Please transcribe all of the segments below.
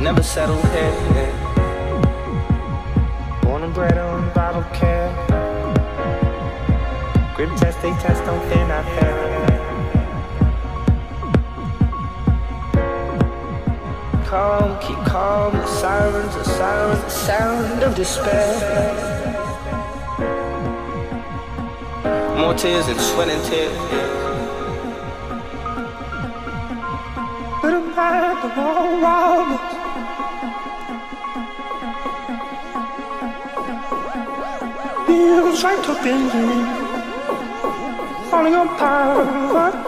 never settled here. Born and bred on bottle care. Grip test, they test on thin I fair. Calm, keep calm, the sirens, the sirens, the sound of despair. More tears and sweat and tears. Little man, the wall, wrong. feels right to be falling apart.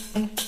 Thank